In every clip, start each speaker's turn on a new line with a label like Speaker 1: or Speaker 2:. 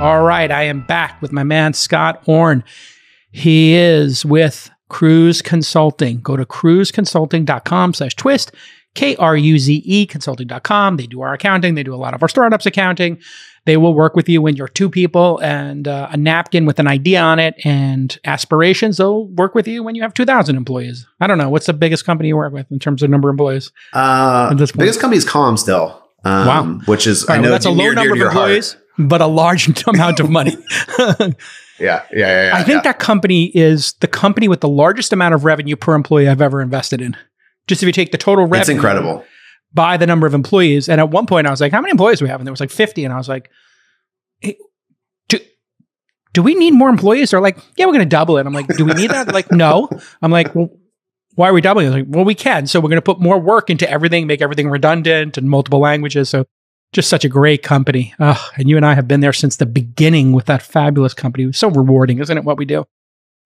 Speaker 1: All right, I am back with my man Scott Orn. He is with Kruze Consulting. Go to kruzeconsulting.com slash twist, K-R-U-Z-E consulting.com. They do our accounting. They do a lot of our startups accounting. They will work with you when you're two people and uh, a napkin with an idea on it and aspirations. They'll work with you when you have 2,000 employees. I don't know. What's the biggest company you work with in terms of number of employees?
Speaker 2: Uh,
Speaker 1: At this point.
Speaker 2: biggest company is Calm still. Um,
Speaker 1: Wow.
Speaker 2: Which is,
Speaker 1: right,
Speaker 2: I know
Speaker 1: well, that's a low
Speaker 2: near
Speaker 1: number of
Speaker 2: employees. heart.
Speaker 1: But a large amount of money.
Speaker 2: Yeah, yeah, yeah. yeah
Speaker 1: I think
Speaker 2: yeah.
Speaker 1: that company is the company with the largest amount of revenue per employee I've ever invested in. Just if you take the total revenue,
Speaker 2: it's incredible.
Speaker 1: by the number of employees. And at one point, I was like, "How many employees do we have?" And there was like fifty, and I was like, hey, "Do do we need more employees?" They're like, "Yeah, we're going to double it." I'm like, "Do we need that?" They're like, "No." I'm like, "Well." Why are we doubling? it? Like, well, we can. So we're going to put more work into everything, make everything redundant and multiple languages. So just such a great company. Ugh, and you and I have been there since the beginning with that fabulous company. It was so rewarding, isn't it? What we do.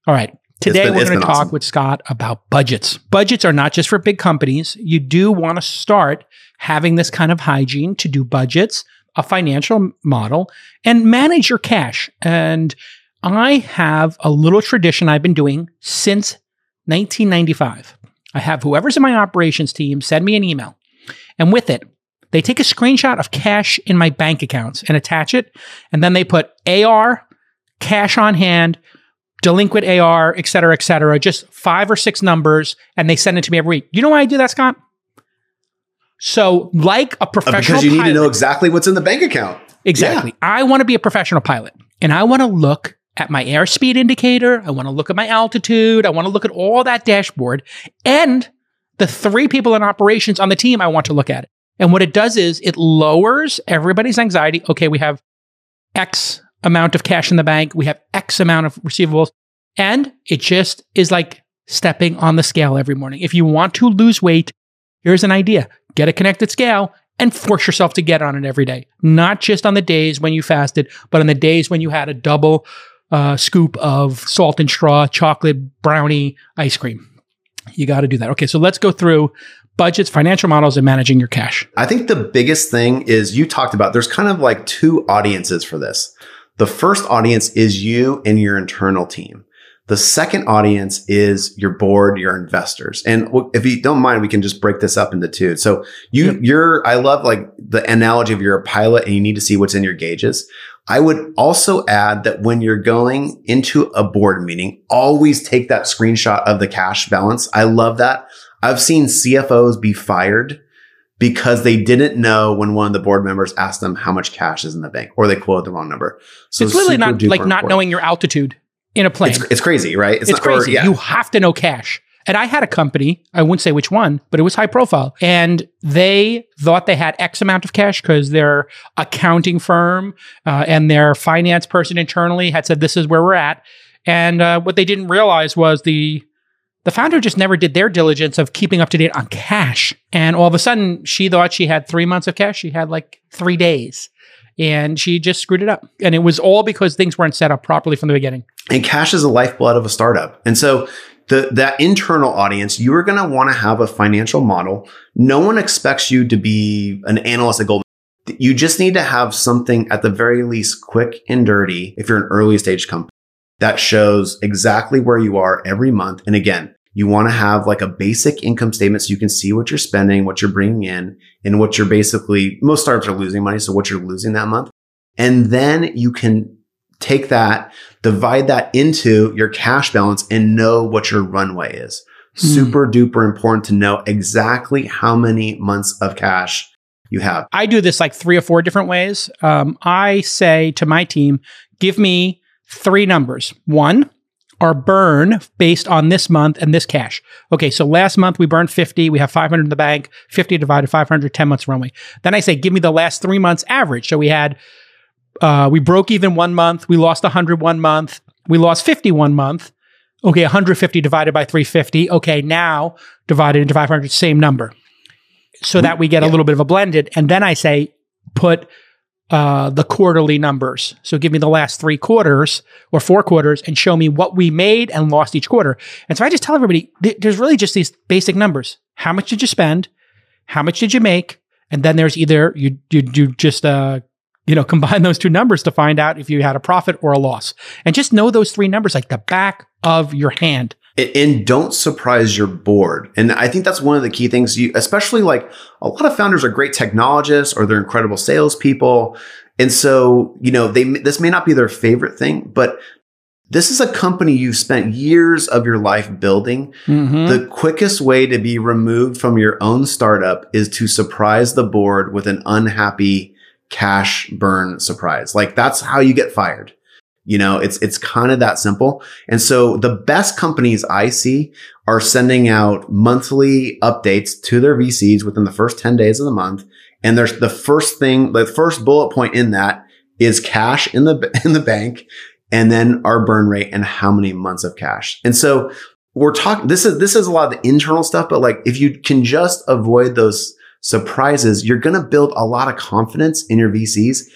Speaker 1: All right. Today
Speaker 2: been-
Speaker 1: we're going to talk
Speaker 2: awesome.
Speaker 1: with Scott about budgets. Budgets are not just for big companies. You do want to start having this kind of hygiene to do budgets, a financial model, and manage your cash. And I have a little tradition I've been doing since 1995. I have whoever's in my operations team send me an email, and with it, they take a screenshot of cash in my bank accounts and attach it, and then they put AR, cash on hand, delinquent AR, et cetera, et cetera, just five or six numbers, and they send it to me every week. You know why I do that, Scott? So, like a
Speaker 2: Uh,
Speaker 1: professional
Speaker 2: because you need to know exactly what's in the bank account.
Speaker 1: Exactly. I want to be a professional pilot and I want to look at my airspeed indicator. I want to look at my altitude. I want to look at all that dashboard and the three people in operations on the team. I want to look at it. And what it does is it lowers everybody's anxiety. Okay, we have X amount of cash in the bank. We have X amount of receivables. And it just is like stepping on the scale every morning. If you want to lose weight, here's an idea get a connected scale and force yourself to get on it every day. Not just on the days when you fasted, but on the days when you had a double uh, scoop of salt and straw, chocolate, brownie, ice cream. You got to do that. Okay, so let's go through budgets, financial models, and managing your cash.
Speaker 2: I think the biggest thing is you talked about there's kind of like two audiences for this. The first audience is you and your internal team. The second audience is your board, your investors. And if you don't mind, we can just break this up into two. So you,
Speaker 1: Yep.
Speaker 2: you're, I love like the analogy of you're a pilot and you need to see what's in your gauges. I would also add that when you're going into a board meeting, always take that screenshot of the cash balance. I love that. I've seen CFOs be fired because they didn't know when one of the board members asked them how much cash is in the bank or they quoted the wrong number. So
Speaker 1: it's literally not like not
Speaker 2: important.
Speaker 1: knowing your altitude in a plane.
Speaker 2: It's, it's crazy, right?
Speaker 1: It's,
Speaker 2: not- or,
Speaker 1: crazy.
Speaker 2: yeah.
Speaker 1: You have to know cash. And I had a company, I wouldn't say which one, but it was high profile. And they thought they had X amount of cash because their accounting firm uh, and their finance person internally had said, this is where we're at. And uh, what they didn't realize was the the founder just never did their diligence of keeping up to date on cash. And all of a sudden, she thought she had three months of cash. She had like three days. And she just screwed it up. And it was all because things weren't set up properly from the beginning.
Speaker 2: and cash is the lifeblood of a startup. And so the that internal audience, you are going to want to have a financial model. No one expects you to be an analyst at Goldman. You just need to have something at the very least quick and dirty if you're an early stage company that shows exactly where you are every month. And again, you want to have like a basic income statement so you can see what you're spending, what you're bringing in, and what you're basically, most startups are losing money. So what you're losing that month. And then you can take that, divide that into your cash balance and know what your runway is.
Speaker 1: Hmm.
Speaker 2: Super duper important to know exactly how many months of cash you have.
Speaker 1: I do this like three or four different ways. Um, I say to my team, give me three numbers. One, our burn based on this month and this cash. Okay, so last month we burned 50, we have 500 in the bank, 50 divided 500, 10 months runway. Then I say, give me the last three months average. So we had, uh, we broke even one month, we lost 100 one month, we lost 51 month. Okay, 150 divided by 350. Okay, now divided into 500, same number. So that we get a little bit of a blended. And then I say, put uh, the quarterly numbers. So give me the last three quarters or four quarters and show me what we made and lost each quarter. And so I just tell everybody th- there's really just these basic numbers. How much did you spend? How much did you make? And then there's either you you, you just uh, you know, combine those two numbers to find out if you had a profit or a loss. And just know those three numbers like the back of your hand.
Speaker 2: And don't surprise your board. And I think that's one of the key things you, especially like a lot of founders are great technologists or they're incredible salespeople. And so, you know, they, this may not be their favorite thing, but this is a company you've spent years of your life building. Mm-hmm. The quickest way to be removed from your own startup is to surprise the board with an unhappy cash burn surprise. Like that's how you get fired. You know, it's, it's kind of that simple. And so the best companies I see are sending out monthly updates to their VCs within the first 10 days of the month. And there's the first thing, the first bullet point in that is cash in the, in the bank and then our burn rate and how many months of cash. And so we're talking, this is, this is a lot of the internal stuff, but like if you can just avoid those surprises, you're going to build a lot of confidence in your VCs.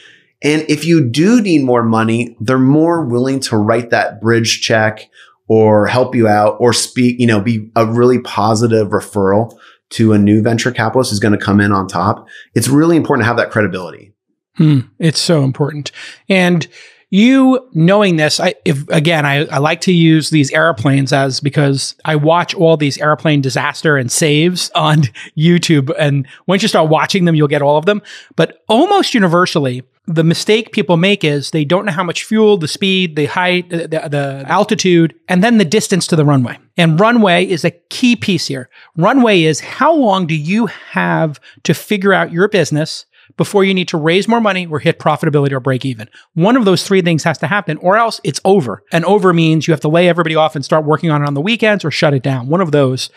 Speaker 2: And if you do need more money, they're more willing to write that bridge check or help you out or speak, you know, be a really positive referral to a new venture capitalist who's going to come in on top. It's really important to have that credibility.
Speaker 1: Hmm, it's so important. And you knowing this, I, if again, I, I like to use these airplanes as because I watch all these airplane disaster and saves on YouTube. And once you start watching them, you'll get all of them. But almost universally, the mistake people make is they don't know how much fuel, the speed, the height, the, the, the, altitude, and then the distance to the runway. And runway is a key piece here. Runway is how long do you have to figure out your business before you need to raise more money or hit profitability or break even. One of those three things has to happen or else it's over. And over means you have to lay everybody off and start working on it on the weekends or shut it down. One of those.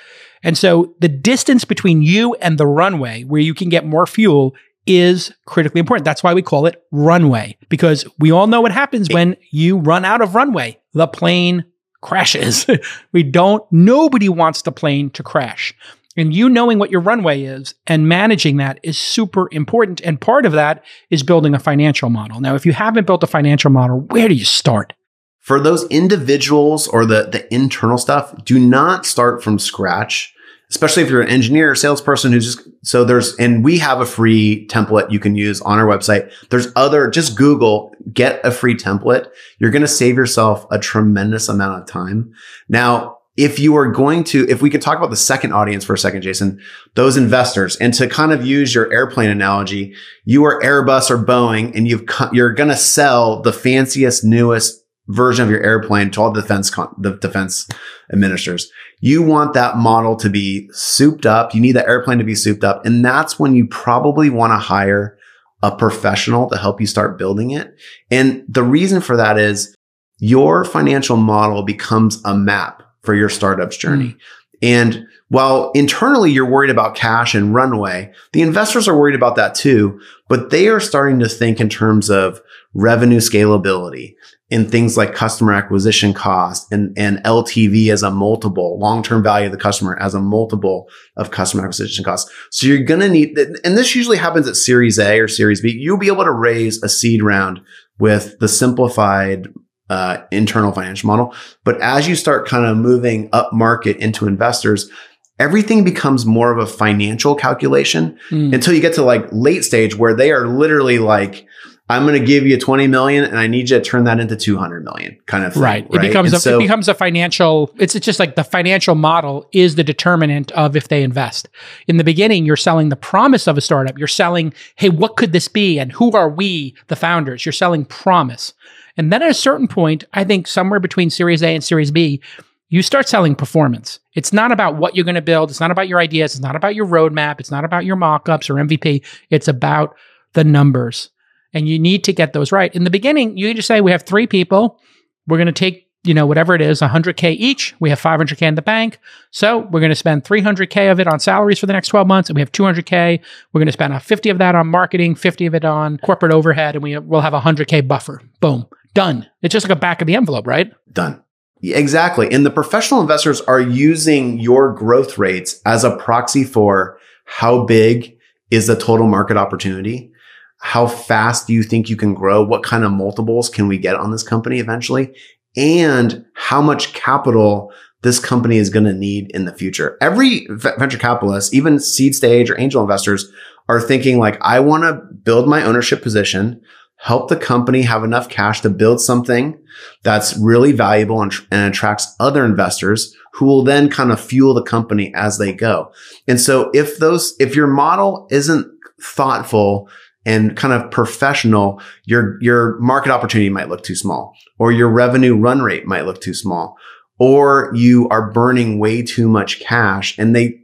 Speaker 1: And so the distance between you and the runway where you can get more fuel is critically important. That's why we call it runway because we all know what happens when you run out of runway. The plane crashes. we don't, nobody wants the plane to crash. And you knowing what your runway is and managing that is super important. And part of that is building a financial model. Now, if you haven't built a financial model, where do you start?
Speaker 2: For those individuals or the, the internal stuff, do not start from scratch, especially if you're an engineer or salesperson who's just, so there's, and we have a free template you can use on our website. There's other, just Google, get a free template. You're going to save yourself a tremendous amount of time. Now, if you are going to, if we could talk about the second audience for a second, Jason, those investors, and to kind of use your airplane analogy, you are Airbus or Boeing, and you've you're going to sell the fanciest, newest version of your airplane to all the defense con- the defense administrators. You want that model to be souped up. You need that airplane to be souped up, and that's when you probably want to hire a professional to help you start building it. And the reason for that is your financial model becomes a map for your startup's journey. Mm. And while internally you're worried about cash and runway, the investors are worried about that too, but they are starting to think in terms of revenue scalability in things like customer acquisition cost and, and LTV as a multiple, long-term value of the customer as a multiple of customer acquisition costs. So you're going to need, and this usually happens at series A or series B. You'll be able to raise a seed round with the simplified uh, internal financial model. But as you start kind of moving up market into investors, everything becomes more of a financial calculation mm. until you get to like late stage where they are literally like, I'm going to give you 20 million and I need you to turn that into 200 million kind of thing.
Speaker 1: Right. right? It becomes, a, so, it becomes a financial, it's just like the financial model is the determinant of if they invest. In the beginning, you're selling the promise of a startup. You're selling, Hey, what could this be? And who are we, the founders? You're selling promise. And then at a certain point, I think somewhere between Series A and Series B, you start selling performance. It's not about what you're going to build. It's not about your ideas. It's not about your roadmap. It's not about your mockups or MVP. It's about the numbers. And you need to get those right. In the beginning, you just say, we have three people. We're going to take, you know, whatever it is, 100K each. We have 500K in the bank. So we're going to spend 300K of it on salaries for the next 12 months. And we have 200K. We're going to spend 50 of that on marketing, 50 of it on corporate overhead. And we will have a 100K buffer. Boom. Done. It's just like a back of the envelope, right?
Speaker 2: Done. Exactly. And the professional investors are using your growth rates as a proxy for how big is the total market opportunity? How fast do you think you can grow? What kind of multiples can we get on this company eventually? And how much capital this company is going to need in the future. Every venture capitalist, even seed stage or angel investors are thinking like, I want to build my ownership position help the company have enough cash to build something that's really valuable and, and, attracts other investors who will then kind of fuel the company as they go. And so if those, if your model isn't thoughtful and kind of professional, your, your market opportunity might look too small or your revenue run rate might look too small or you are burning way too much cash and they,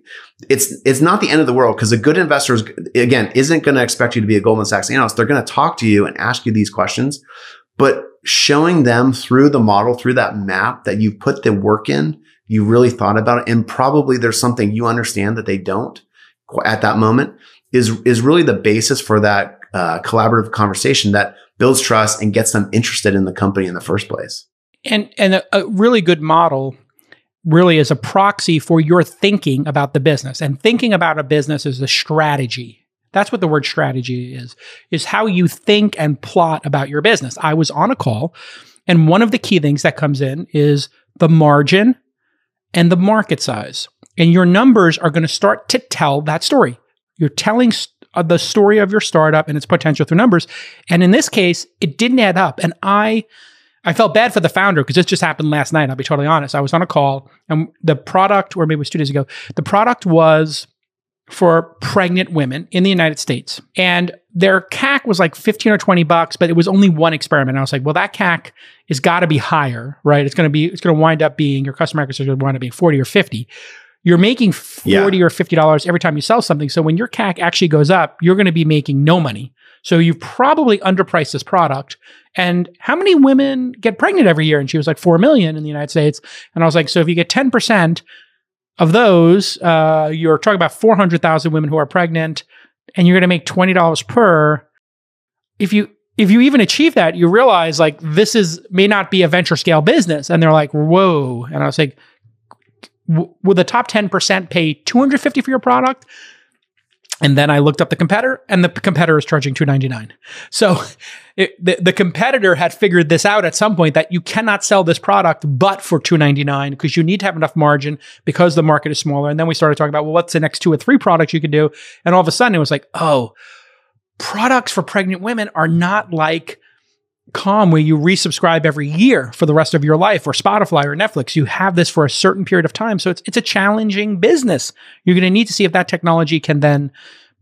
Speaker 2: it's, it's not the end of the world because a good investor is, again, isn't going to expect you to be a Goldman Sachs analyst. They're going to talk to you and ask you these questions, but showing them through the model, through that map that you've put the work in, you really thought about it. And probably there's something you understand that they don't at that moment is, is really the basis for that uh, collaborative conversation that builds trust and gets them interested in the company in the first place.
Speaker 1: And, and a, a really good model really is a proxy for your thinking about the business. And thinking about a business is a strategy. That's what the word strategy is, is how you think and plot about your business. I was on a call and one of the key things that comes in is the margin and the market size. And your numbers are going to start to tell that story. You're telling st- uh, the story of your startup and its potential through numbers. And in this case, it didn't add up. And I I felt bad for the founder because this just happened last night. I'll be totally honest. I was on a call and the product, or maybe it was two days ago, the product was for pregnant women in the United States. And their CAC was like 15 or 20 bucks, but it was only one experiment. And I was like, well, that CAC is got to be higher, right? It's going to be, it's going to wind up being, your customer acquisition is going to wind up being 40 or 50. You're making 40 yeah. or $50 every time you sell something. So when your CAC actually goes up, you're going to be making no money. So you've probably underpriced this product. And how many women get pregnant every year? And she was like 4 million in the United States. And I was like, so if you get 10% of those, uh, you're talking about 400,000 women who are pregnant and you're going to make $20 per. If you, if you even achieve that, you realize like this is may not be a venture scale business. And they're like, whoa. And I was like, will the top 10% pay 250 for your product? And then I looked up the competitor, and the competitor is charging two ninety nine. So it, the, the competitor had figured this out at some point that you cannot sell this product but for two ninety nine because you need to have enough margin because the market is smaller. And then we started talking about well, what's the next two or three products you could do? And all of a sudden, it was like, oh, products for pregnant women are not like Calm where you resubscribe every year for the rest of your life or Spotify or Netflix. You have this for a certain period of time. So it's, it's a challenging business. You're going to need to see if that technology can then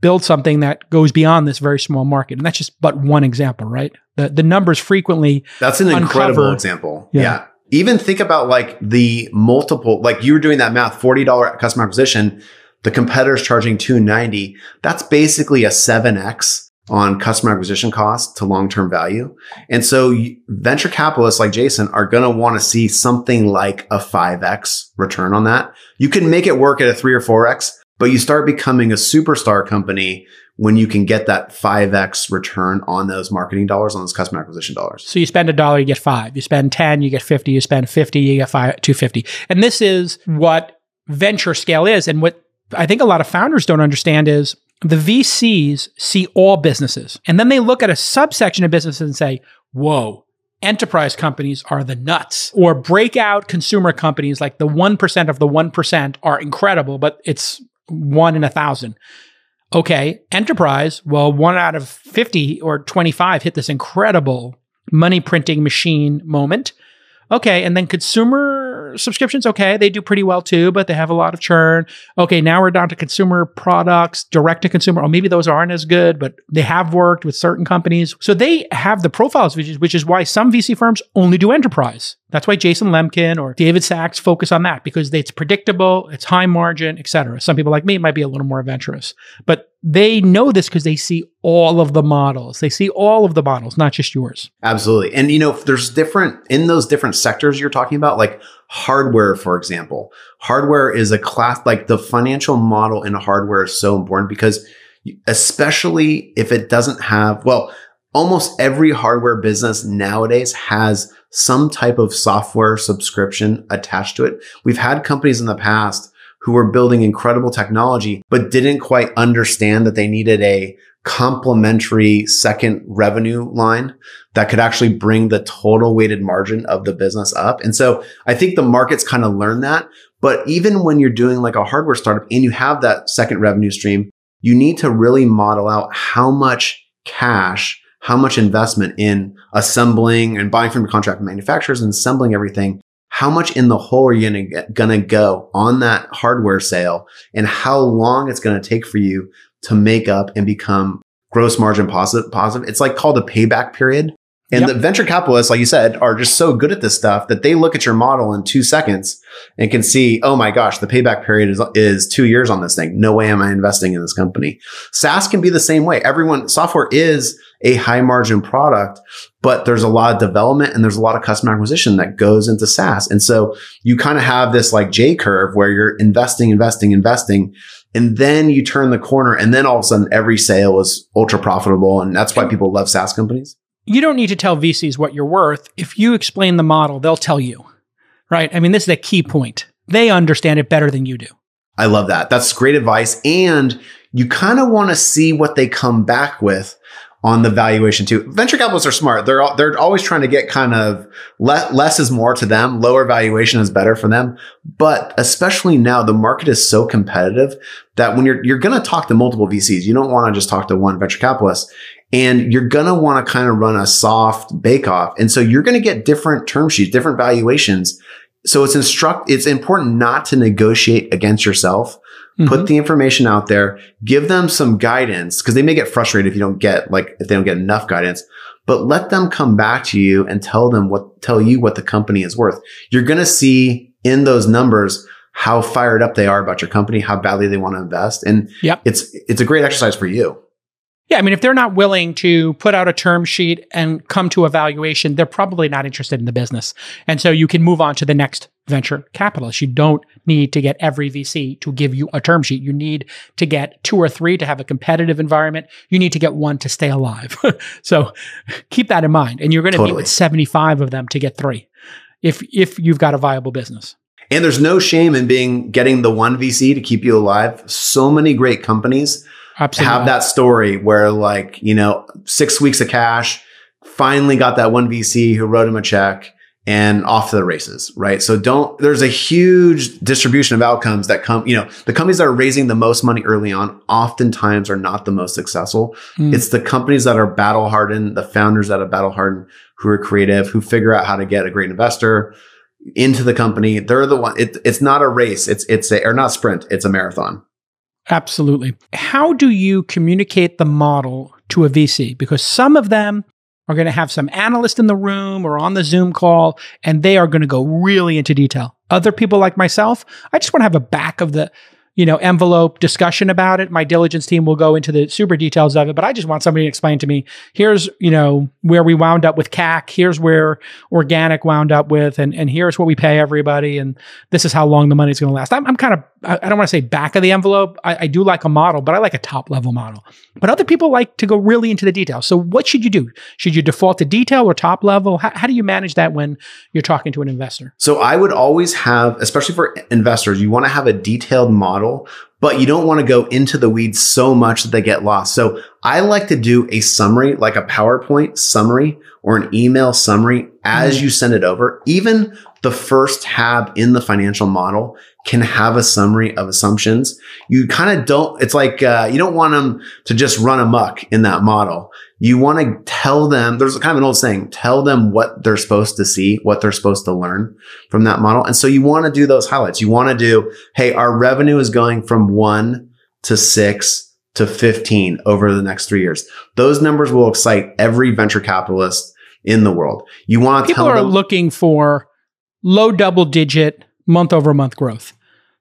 Speaker 1: build something that goes beyond this very small market. And that's just but one example, right? The, the numbers frequently.
Speaker 2: That's an uncover, incredible example. Yeah. yeah. Even think about like the multiple, like you were doing that math, $40 customer acquisition, the competitor's charging 290. That's basically a 7x on customer acquisition cost to long-term value. And so venture capitalists like Jason are going to want to see something like a 5x return on that. You can make it work at a 3 or 4x, but you start becoming a superstar company when you can get that 5x return on those marketing dollars on those customer acquisition dollars.
Speaker 1: So you spend a dollar, you get 5. You spend 10, you get 50, you spend 50, you get 5 250. And this is what venture scale is and what I think a lot of founders don't understand is the VCs see all businesses and then they look at a subsection of businesses and say, whoa, enterprise companies are the nuts. Or breakout consumer companies like the 1% of the 1% are incredible, but it's one in a thousand. Okay, enterprise, well, one out of 50 or 25 hit this incredible money printing machine moment. Okay, and then consumer subscriptions, okay, they do pretty well too, but they have a lot of churn. Okay, now we're down to consumer products, direct to consumer. Or maybe those aren't as good, but they have worked with certain companies. So they have the profiles, which is, which is why some VC firms only do enterprise. That's why Jason Lemkin or David Sacks focus on that because it's predictable, it's high margin, etc. Some people like me might be a little more adventurous, but they know this because they see all of the models. They see all of the models, not just yours.
Speaker 2: Absolutely. And you know, there's different in those different sectors you're talking about, like hardware, for example. Hardware is a class, like the financial model in hardware is so important because especially if it doesn't have, well, almost every hardware business nowadays has some type of software subscription attached to it. We've had companies in the past who were building incredible technology, but didn't quite understand that they needed a complementary second revenue line that could actually bring the total weighted margin of the business up. And so I think the market's kind of learn that. But even when you're doing like a hardware startup and you have that second revenue stream, you need to really model out how much cash how much investment in assembling and buying from contract manufacturers and assembling everything. How much in the hole are you gonna, gonna go on that hardware sale and how long it's going to take for you to make up and become gross margin positive, positive. It's like called a payback period. And yep. the venture capitalists, like you said, are just so good at this stuff that they look at your model in two seconds and can see, oh my gosh, the payback period is, is two years on this thing. No way am I investing in this company. SaaS can be the same way. Everyone, software is a high margin product, but there's a lot of development and there's a lot of customer acquisition that goes into SaaS. And so you kind of have this like J curve where you're investing, investing, investing. And then you turn the corner and then all of a sudden every sale is ultra profitable. And that's why people love SaaS companies
Speaker 1: you don't need to tell VCs what you're worth. If you explain the model, they'll tell you, right? I mean, this is a key point. They understand it better than you do.
Speaker 2: I love that. That's great advice. And you kind of want to see what they come back with on the valuation too. Venture capitalists are smart. They're they're always trying to get kind of le- less is more to them. Lower valuation is better for them. But especially now, the market is so competitive that when you're you're going to talk to multiple VCs, you don't want to just talk to one venture capitalist and you're going to want to kind of run a soft bake off. And so you're going to get different term sheets, different valuations. So it's instruct, it's important not to negotiate against yourself. Mm-hmm. Put the information out there, give them some guidance because they may get frustrated if you don't get like, if they don't get enough guidance, but let them come back to you and tell them what, tell you what the company is worth. You're going to see in those numbers how fired up they are about your company, how badly they want to invest. And yep. it's, it's a great exercise for you.
Speaker 1: Yeah, I mean, if they're not willing to put out a term sheet and come to evaluation, they're probably not interested in the business. And so you can move on to the next venture capitalist. You don't need to get every VC to give you a term sheet. You need to get two or three to have a competitive environment. You need to get one to stay alive. so keep that in mind. And you're going to totally. meet with 75 of them to get three if if you've got a viable business.
Speaker 2: And there's no shame in being getting the one VC to keep you alive. So many great companies Absolutely. have that story where like, you know, six weeks of cash, finally got that one VC who wrote him a check and off to the races, right? So don't, there's a huge distribution of outcomes that come, you know, the companies that are raising the most money early on oftentimes are not the most successful. Mm. It's the companies that are battle hardened, the founders that are battle hardened, who are creative, who figure out how to get a great investor into the company. They're the one, it, it's not a race. It's, it's a, or not sprint. It's a marathon.
Speaker 1: Absolutely. How do you communicate the model to a VC? Because some of them are going to have some analyst in the room or on the Zoom call, and they are going to go really into detail. Other people like myself, I just want to have a back of the you know, envelope discussion about it. My diligence team will go into the super details of it, but I just want somebody to explain to me, here's, you know, where we wound up with CAC, here's where organic wound up with, and, and here's what we pay everybody. And this is how long the money's going to last. I'm, I'm kind of, I don't want to say back of the envelope. I, I do like a model, but I like a top level model. But other people like to go really into the details. So what should you do? Should you default to detail or top level? How, how do you manage that when you're talking to an investor?
Speaker 2: So I would always have, especially for investors, you want to have a detailed model but you don't want to go into the weeds so much that they get lost. So I like to do a summary, like a PowerPoint summary or an email summary as mm. you send it over. Even the first tab in the financial model can have a summary of assumptions. You kind of don't, it's like, uh, you don't want them to just run amok in that model. You want to tell them, there's a kind of an old saying, tell them what they're supposed to see, what they're supposed to learn from that model. And so you want to do those highlights. You want to do, Hey, our revenue is going from one to six to 15 over the next three years. Those numbers will excite every venture capitalist in the world. You want
Speaker 1: to
Speaker 2: people
Speaker 1: are
Speaker 2: them,
Speaker 1: looking for low double digit month over month growth.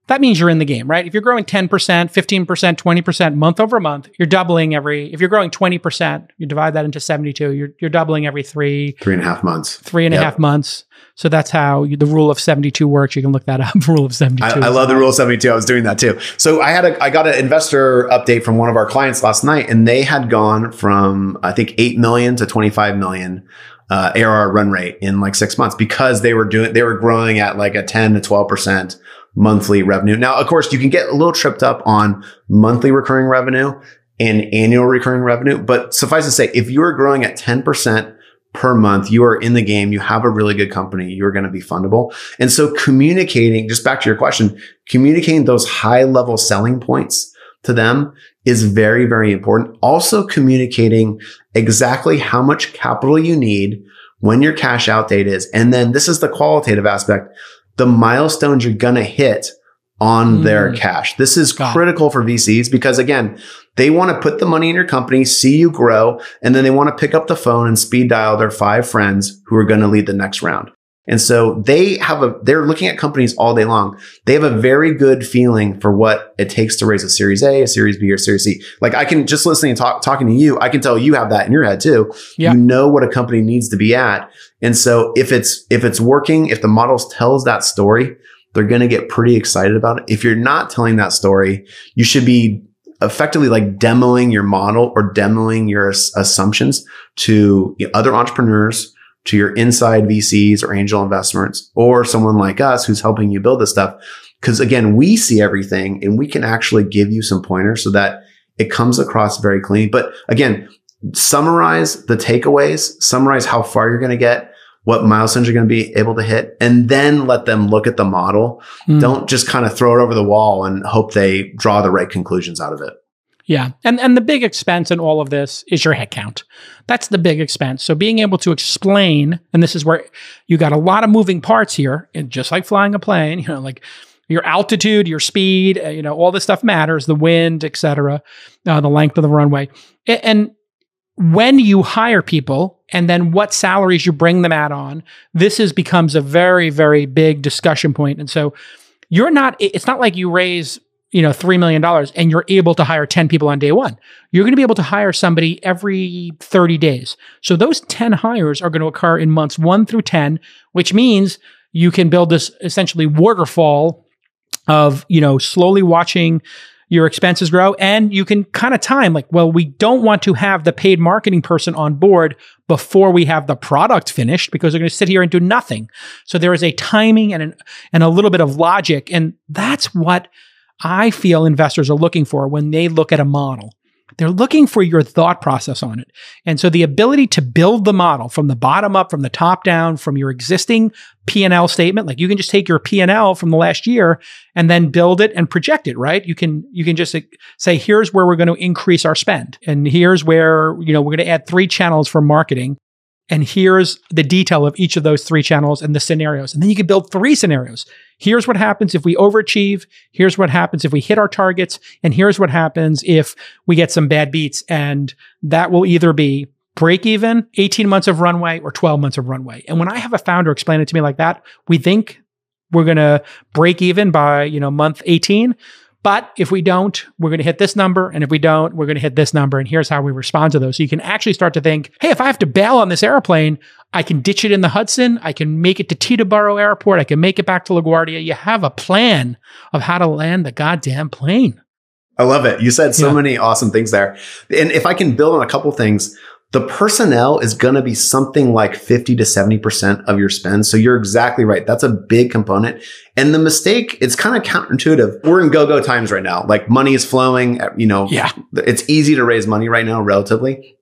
Speaker 1: That means you're in the game, right? If you're growing 10%, 15%, 20% month over month, you're doubling every, if you're growing 20%, you divide that into 72, you're, you're doubling every three,
Speaker 2: three and a half months,
Speaker 1: three and yep. a half months. So that's how you, the rule of 72 works. You can look that up. rule of 72.
Speaker 2: I, I love the rule of 72. I was doing that too. So I had a, I got an investor update from one of our clients last night and they had gone from, I think 8 million to 25 million uh, ARR run rate in like six months because they were doing, they were growing at like a 10 to 12% monthly revenue. Now, of course, you can get a little tripped up on monthly recurring revenue and annual recurring revenue, but suffice to say, if you are growing at 10% per month, you are in the game, you have a really good company, you're going to be fundable. And so communicating, just back to your question, communicating those high level selling points to them is very, very important. Also communicating exactly how much capital you need when your cash out date is. And then this is the qualitative aspect, the milestones you're going to hit on mm. their cash. This is God. critical for VCs because again, they want to put the money in your company, see you grow, and then they want to pick up the phone and speed dial their five friends who are going to lead the next round. And so they have a, they're looking at companies all day long. They have a very good feeling for what it takes to raise a series A, a series B, or series C. Like I can just listening and talk, talking to you, I can tell you have that in your head too. Yeah. You know what a company needs to be at. And so if it's, if it's working, if the model tells that story, they're going to get pretty excited about it. If you're not telling that story, you should be effectively like demoing your model or demoing your assumptions to other entrepreneurs, to your inside VCs or angel investments, or someone like us who's helping you build this stuff. Cause again, we see everything and we can actually give you some pointers so that it comes across very clean. But again, summarize the takeaways, summarize how far you're going to get, what milestones you're going to be able to hit, and then let them look at the model. Mm. Don't just kind of throw it over the wall and hope they draw the right conclusions out of it.
Speaker 1: Yeah. And and the big expense in all of this is your headcount. That's the big expense. So being able to explain, and this is where you got a lot of moving parts here, and just like flying a plane, you know, like your altitude, your speed, uh, you know, all this stuff matters, the wind, etc., uh, the length of the runway. And when you hire people and then what salaries you bring them out on, this is becomes a very, very big discussion point. And so you're not, it's not like you raise, you know, $3 million and you're able to hire 10 people on day one. You're going to be able to hire somebody every 30 days. So those 10 hires are going to occur in months one through 10, which means you can build this essentially waterfall of, you know, slowly watching your expenses grow and you can kind of time like well we don't want to have the paid marketing person on board before we have the product finished because they're going to sit here and do nothing so there is a timing and an, and a little bit of logic and that's what i feel investors are looking for when they look at a model they're looking for your thought process on it. And so the ability to build the model from the bottom up, from the top down, from your existing P&L statement, like you can just take your P&L from the last year and then build it and project it, right? You can you can just say here's where we're going to increase our spend and here's where, you know, we're going to add three channels for marketing and here's the detail of each of those three channels and the scenarios. And then you can build three scenarios. Here's what happens if we overachieve. Here's what happens if we hit our targets. And here's what happens if we get some bad beats. And that will either be break even, 18 months of runway, or 12 months of runway. And when I have a founder explain it to me like that, we think we're going to break even by, you know, month 18. But if we don't, we're going to hit this number. And if we don't, we're going to hit this number. And here's how we respond to those. So you can actually start to think, hey, if I have to bail on this airplane, I can ditch it in the Hudson. I can make it to Teterboro Airport. I can make it back to LaGuardia. You have a plan of how to land the goddamn plane.
Speaker 2: I love it. You said so yeah. many awesome things there. And if I can build on a couple things, the personnel is going to be something like 50 to 70% of your spend. So you're exactly right. That's a big component. And the mistake, it's kind of counterintuitive. We're in go-go times right now. Like money is flowing, eh, you know,
Speaker 1: yeah.
Speaker 2: it's easy to raise money right now relatively.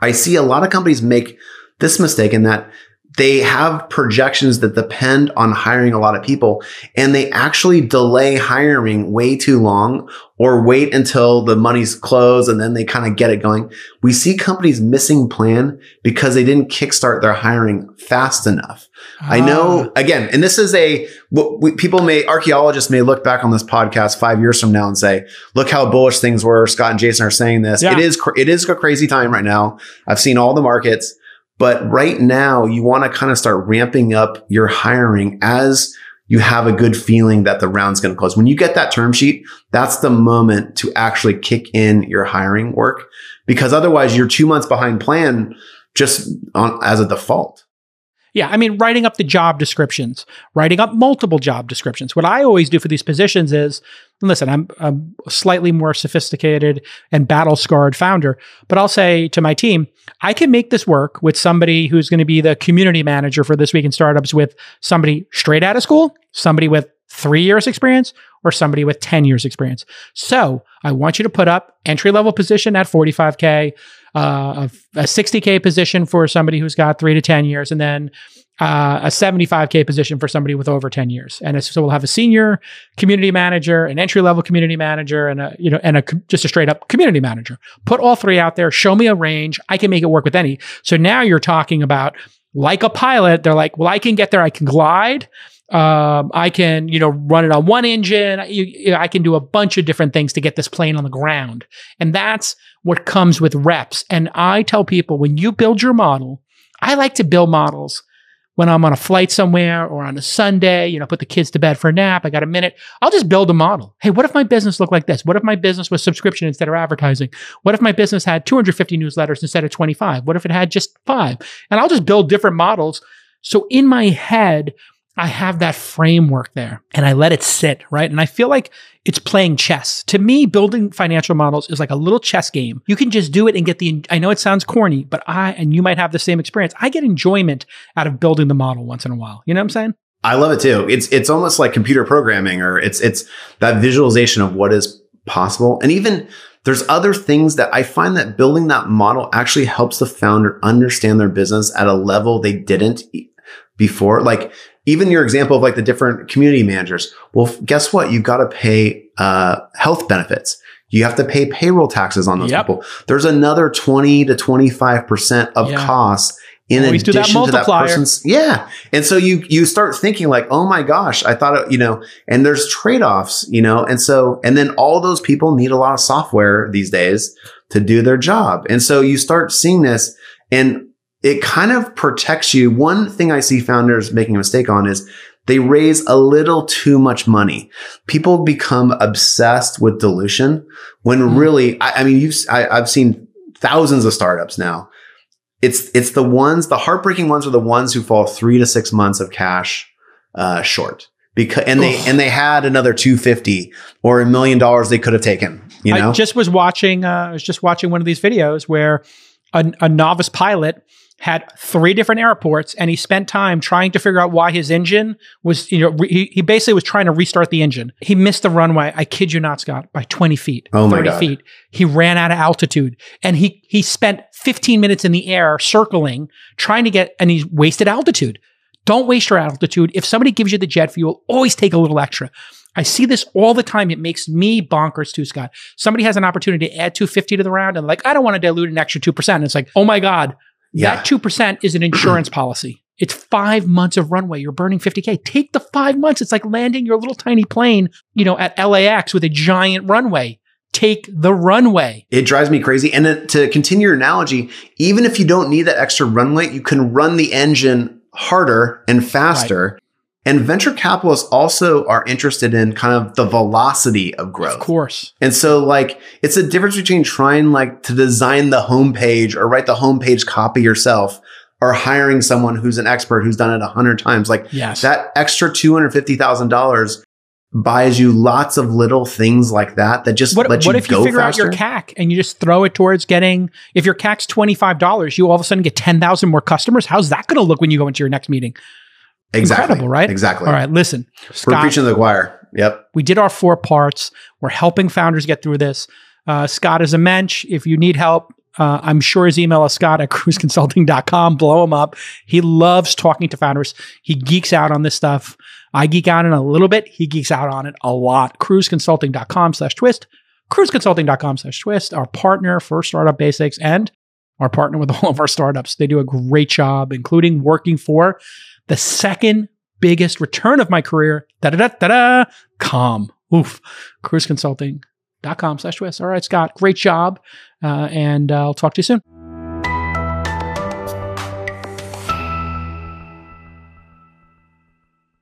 Speaker 2: I see a lot of companies make this mistake in that they have projections that depend on hiring a lot of people and they actually delay hiring way too long or wait until the money's closed and then they kind of get it going. We see companies missing plan because they didn't kickstart their hiring fast enough. Ah. I know ah. again, and this is a, what we, people may, archaeologists may look back on this podcast five years from now and say, look how bullish things were. Scott and Jason are saying this. Yeah. It is, it is a crazy time right now. I've seen all the markets. But right now, you want to kind of start ramping up your hiring as you have a good feeling that the round's going to close. When you get that term sheet, that's the moment to actually kick in your hiring work because otherwise you're two months behind plan just on as a default.
Speaker 1: Yeah, I mean, writing up the job descriptions, writing up multiple job descriptions. What I always do for these positions is listen, I'm, a slightly more sophisticated and battle scarred founder, but I'll say to my team, I can make this work with somebody who's going to be the community manager for This Week in Startups with somebody straight out of school, somebody with three years experience, or somebody with 10 years experience. So I want you to put up entry level position at 45K, uh, a, a 60K position for somebody who's got three to 10 years, and then uh, a 75k position for somebody with over 10 years. And so we'll have a senior community manager an entry level community manager and a you know and a just a straight up community manager. Put all three out there show me a range i can make it work with any. So now you're talking about like a pilot they're like well i can get there i can glide um, I can, you know, run it on one engine. You, I can do a bunch of different things to get this plane on the ground. And that's what comes with reps. And I tell people when you build your model, I like to build models when I'm on a flight somewhere or on a Sunday, you know, put the kids to bed for a nap. I got a minute. I'll just build a model. Hey, what if my business looked like this? What if my business was subscription instead of advertising? What if my business had 250 newsletters instead of 25? What if it had just five? And I'll just build different models. So in my head, I have that framework there and I let it sit, right? And I feel like it's playing chess. To me, building financial models is like a little chess game. You can just do it and get the, I know it sounds corny, but I, and you might have the same experience. I get enjoyment out of building the model once in a while. You know what I'm saying?
Speaker 2: I love it too. It's, it's almost like computer programming or it's, it's that visualization of what is possible. And even there's other things that I find that building that model actually helps the founder understand their business at a level they didn't before. Like even your example of like the different community managers. Well, guess what? You've got to pay uh, health benefits. You have to pay payroll taxes on those yep. people. There's another 20 to 25% of yeah. costs in Always addition that to that person's yeah and so you you start thinking like oh my gosh i thought it, you know and there's trade-offs you know and so and then all those people need a lot of software these days to do their job and so you start seeing this and it kind of protects you. One thing I see founders making a mistake on is they raise a little too much money. People become obsessed with dilution when mm. really, I, I mean, you've, I, I've seen thousands of startups now. It's, it's the ones, the heartbreaking ones are the ones who fall three to six months of cash, uh, short because, and they, Ugh. and they had another 250 or a million dollars they could have taken, you know?
Speaker 1: I just was watching, uh, I was just watching one of these videos where a, a novice pilot had three different airports and he spent time trying to figure out why his engine was, you know, re- he, he basically was trying to restart the engine. He missed the runway. I kid you not, Scott, by 20 feet, oh 30 feet. He ran out of altitude and he, he spent 15 minutes in the air circling, trying to get, and he wasted altitude. Don't waste your altitude. If somebody gives you the jet fuel, always take a little extra. I see this all the time. It makes me bonkers too, Scott. Somebody has an opportunity to add 250 to the round and like, I don't want to dilute an extra 2%. And it's like, oh my God, yeah. That 2% is an insurance policy. It's five months of runway. You're burning 50K. Take the five months. It's like landing your little tiny plane, you know, at LAX with a giant runway. Take the runway.
Speaker 2: It drives me crazy. And to continue your analogy, even if you don't need that extra runway, you can run the engine harder and faster. And venture capitalists also are interested in kind of the velocity of growth.
Speaker 1: Of course.
Speaker 2: And so like it's a difference between trying like to design the homepage or write the homepage copy yourself or hiring someone who's an expert who's done it a hundred times. Like yes. that extra $250,000 buys you lots of little things like that that just
Speaker 1: what,
Speaker 2: let
Speaker 1: what
Speaker 2: you
Speaker 1: if you figure
Speaker 2: faster?
Speaker 1: out your CAC and you just throw it towards getting if your CAC's twenty five dollars, you all of a sudden get ten thousand more customers. How's that going to look when you go into your next meeting?
Speaker 2: Exactly.
Speaker 1: Incredible, right?
Speaker 2: Exactly.
Speaker 1: All right, listen.
Speaker 2: Scott, We're preaching to the choir. Yep.
Speaker 1: We did our four parts. We're helping founders get through this. Uh, Scott is a mensch. If you need help, uh, I'm sure his email is scott at kruzeconsulting.com. Blow him up. He loves talking to founders. He geeks out on this stuff. I geek out on it a little bit. He geeks out on it a lot. Kruzeconsulting.com slash twist. Kruzeconsulting.com slash twist. Our partner for Startup Basics and our partner with all of our startups. They do a great job, including working for the second biggest return of my career. Da da da da da. Calm. Oof. Kruzeconsulting.com slash twist. All right, Scott. Great job. Uh, and uh, I'll talk to you soon.